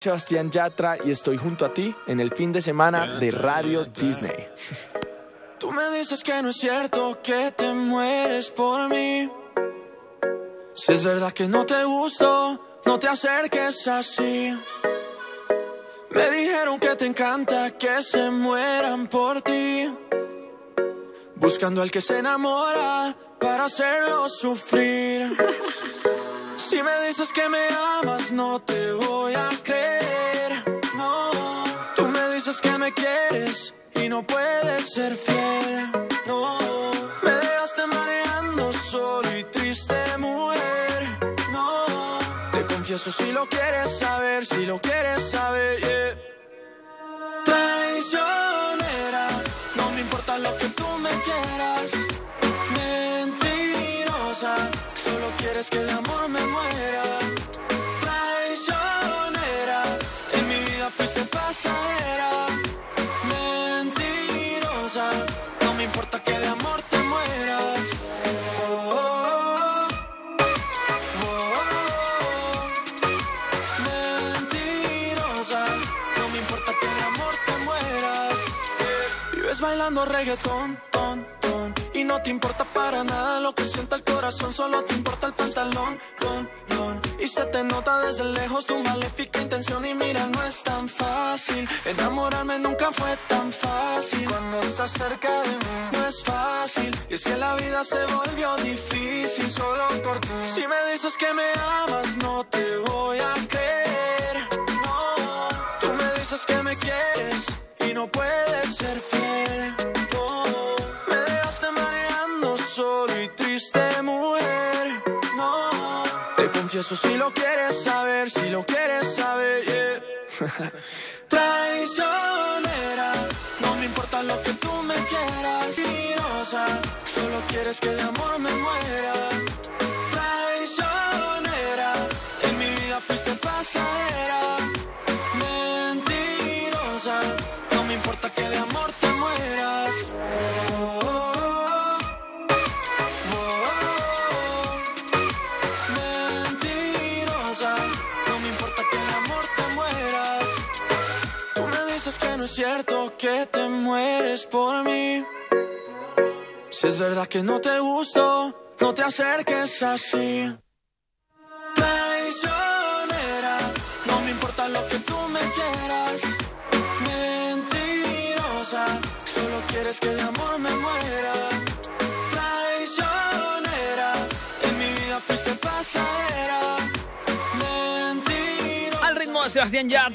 Sebastián Yatra y estoy junto a ti en el fin de semana de Radio Disney. Tú me dices que no es cierto que te mueres por mí. Si es verdad que no te gusto, no te acerques así. Me dijeron que te encanta que se mueran por ti. Buscando al que se enamora para hacerlo sufrir. Si me dices que me amas, no te voy a creer. No, tú me dices que me quieres y no puedes ser fiel. No, me dejaste mareando solo y triste, mujer. No, te confieso si lo quieres saber, si lo quieres saber, yeah. Traicionera, no me importa lo que tú me quieras. Mentirosa, quieres que de amor me muera. Traicionera, en mi vida fuiste pasajera. Mentirosa, no me importa que de amor te mueras. Oh, oh, oh. Mentirosa, no me importa que de amor te mueras. Vives bailando reggaetón, ton, ton, y no te importa para nada lo que sienta el corazón, solo te importa el pantalón, don, don. Y se te nota desde lejos tu maléfica intención y mira, no es tan fácil. Enamorarme nunca fue tan fácil. Cuando estás cerca de mí, no es fácil. Y es que la vida se volvió difícil solo por ti. Si me dices que me amas, no te solo y triste, mujer. No, te confieso si lo quieres saber, si lo quieres saber, yeah. Traicionera, no me importa lo que tú me quieras. Mentirosa, solo quieres que de amor me muera. Traicionera, en mi vida fuiste pasajera. Mentirosa, no me importa que de amor te No me importa que de amor te mueras. Tú me dices que no es cierto que te mueres por mí. Si es verdad que no te gusto, no te acerques así. Traicionera, no me importa lo que tú me quieras. Mentirosa, solo quieres que de amor me muera. Sebastián Yatra